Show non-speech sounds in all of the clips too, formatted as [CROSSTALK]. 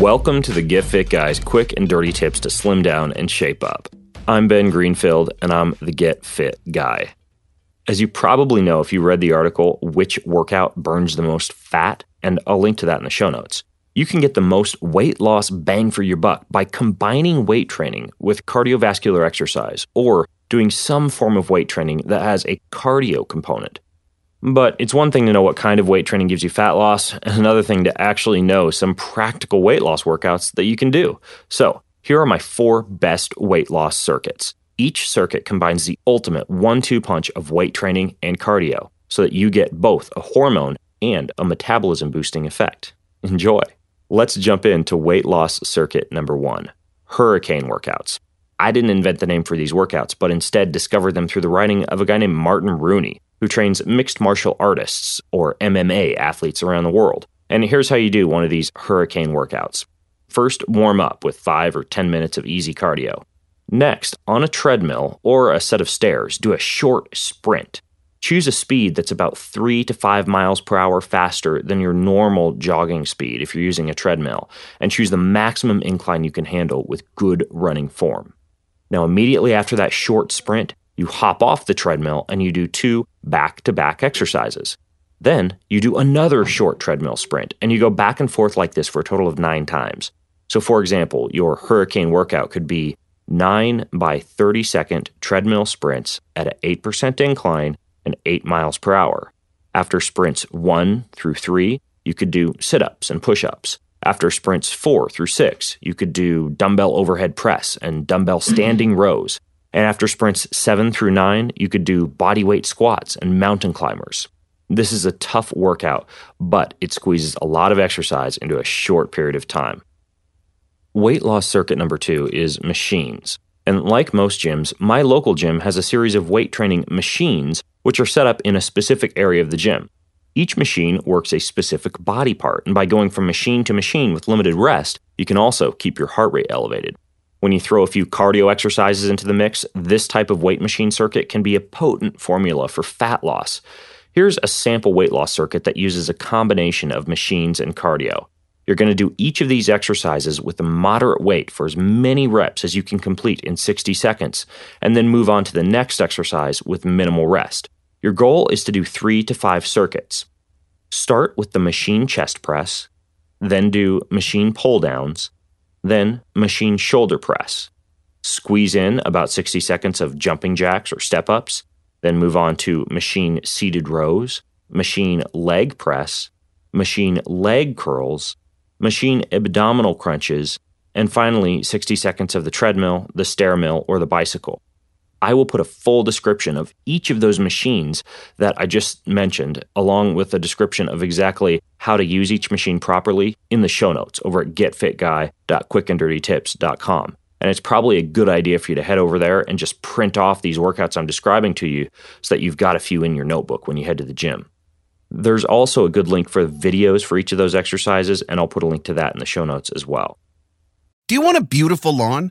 Welcome to the Get Fit Guys quick and dirty tips to slim down and shape up. I'm Ben Greenfield and I'm the Get Fit Guy. As you probably know if you read the article, Which Workout Burns the Most Fat, and I'll link to that in the show notes. You can get the most weight loss bang for your buck by combining weight training with cardiovascular exercise or doing some form of weight training that has a cardio component. But it's one thing to know what kind of weight training gives you fat loss, and another thing to actually know some practical weight loss workouts that you can do. So, here are my four best weight loss circuits. Each circuit combines the ultimate one two punch of weight training and cardio so that you get both a hormone and a metabolism boosting effect. Enjoy. Let's jump into weight loss circuit number one hurricane workouts. I didn't invent the name for these workouts, but instead discovered them through the writing of a guy named Martin Rooney, who trains mixed martial artists, or MMA athletes around the world. And here's how you do one of these hurricane workouts. First, warm up with 5 or 10 minutes of easy cardio. Next, on a treadmill or a set of stairs, do a short sprint. Choose a speed that's about 3 to 5 miles per hour faster than your normal jogging speed if you're using a treadmill, and choose the maximum incline you can handle with good running form. Now, immediately after that short sprint, you hop off the treadmill and you do two back to back exercises. Then you do another short treadmill sprint and you go back and forth like this for a total of nine times. So, for example, your hurricane workout could be nine by 30 second treadmill sprints at an 8% incline and 8 miles per hour. After sprints 1 through 3, you could do sit ups and push ups. After sprints 4 through 6, you could do dumbbell overhead press and dumbbell [CLEARS THROAT] standing rows. And after sprints 7 through 9, you could do body weight squats and mountain climbers. This is a tough workout, but it squeezes a lot of exercise into a short period of time. Weight loss circuit number two is machines. And like most gyms, my local gym has a series of weight training machines which are set up in a specific area of the gym. Each machine works a specific body part, and by going from machine to machine with limited rest, you can also keep your heart rate elevated. When you throw a few cardio exercises into the mix, this type of weight machine circuit can be a potent formula for fat loss. Here's a sample weight loss circuit that uses a combination of machines and cardio. You're going to do each of these exercises with a moderate weight for as many reps as you can complete in 60 seconds, and then move on to the next exercise with minimal rest. Your goal is to do three to five circuits. Start with the machine chest press, then do machine pull downs, then, machine shoulder press. Squeeze in about 60 seconds of jumping jacks or step ups. Then move on to machine seated rows, machine leg press, machine leg curls, machine abdominal crunches, and finally 60 seconds of the treadmill, the stair mill, or the bicycle. I will put a full description of each of those machines that I just mentioned, along with a description of exactly how to use each machine properly in the show notes over at getfitguy.quickanddirtytips.com. And it's probably a good idea for you to head over there and just print off these workouts I'm describing to you so that you've got a few in your notebook when you head to the gym. There's also a good link for videos for each of those exercises, and I'll put a link to that in the show notes as well. Do you want a beautiful lawn?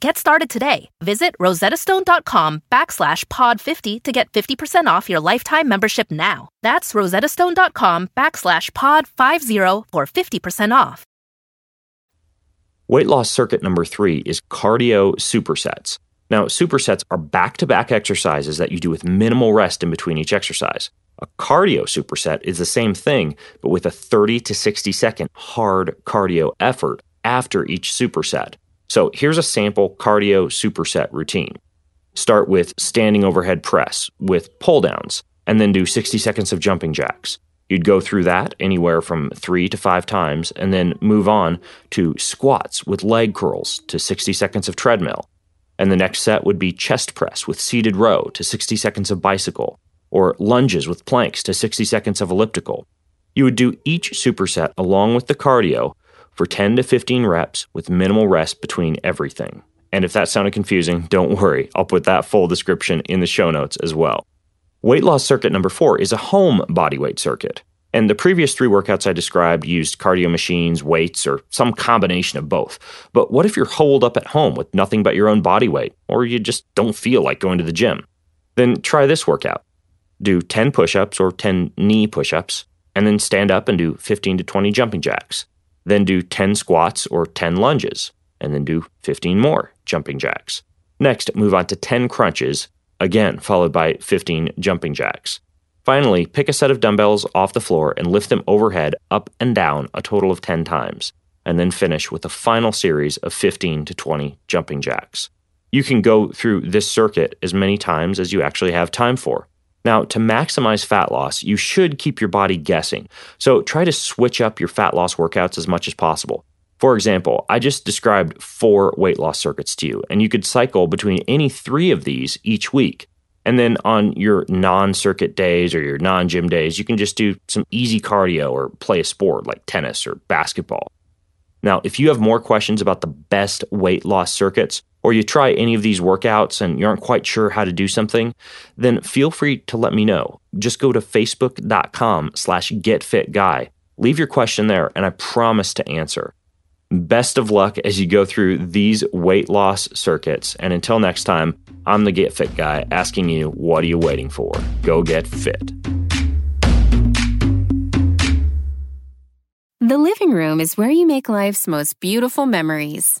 Get started today. Visit rosettastone.com backslash pod50 to get 50% off your lifetime membership now. That's rosettastone.com backslash pod50 for 50% off. Weight loss circuit number three is cardio supersets. Now, supersets are back to back exercises that you do with minimal rest in between each exercise. A cardio superset is the same thing, but with a 30 to 60 second hard cardio effort after each superset. So here's a sample cardio superset routine. Start with standing overhead press with pull downs, and then do 60 seconds of jumping jacks. You'd go through that anywhere from three to five times, and then move on to squats with leg curls to 60 seconds of treadmill. And the next set would be chest press with seated row to 60 seconds of bicycle, or lunges with planks to 60 seconds of elliptical. You would do each superset along with the cardio for 10 to 15 reps with minimal rest between everything. And if that sounded confusing, don't worry, I'll put that full description in the show notes as well. Weight loss circuit number four is a home bodyweight circuit. And the previous three workouts I described used cardio machines, weights, or some combination of both. But what if you're holed up at home with nothing but your own body weight, or you just don't feel like going to the gym? Then try this workout. Do 10 push ups or 10 knee push ups, and then stand up and do 15 to 20 jumping jacks. Then do 10 squats or 10 lunges, and then do 15 more jumping jacks. Next, move on to 10 crunches, again, followed by 15 jumping jacks. Finally, pick a set of dumbbells off the floor and lift them overhead, up and down, a total of 10 times, and then finish with a final series of 15 to 20 jumping jacks. You can go through this circuit as many times as you actually have time for. Now, to maximize fat loss, you should keep your body guessing. So try to switch up your fat loss workouts as much as possible. For example, I just described four weight loss circuits to you, and you could cycle between any three of these each week. And then on your non circuit days or your non gym days, you can just do some easy cardio or play a sport like tennis or basketball. Now, if you have more questions about the best weight loss circuits, or you try any of these workouts and you aren't quite sure how to do something, then feel free to let me know. Just go to facebook.com slash getfitguy. Leave your question there, and I promise to answer. Best of luck as you go through these weight loss circuits. And until next time, I'm the Get Fit Guy asking you, what are you waiting for? Go get fit. The living room is where you make life's most beautiful memories.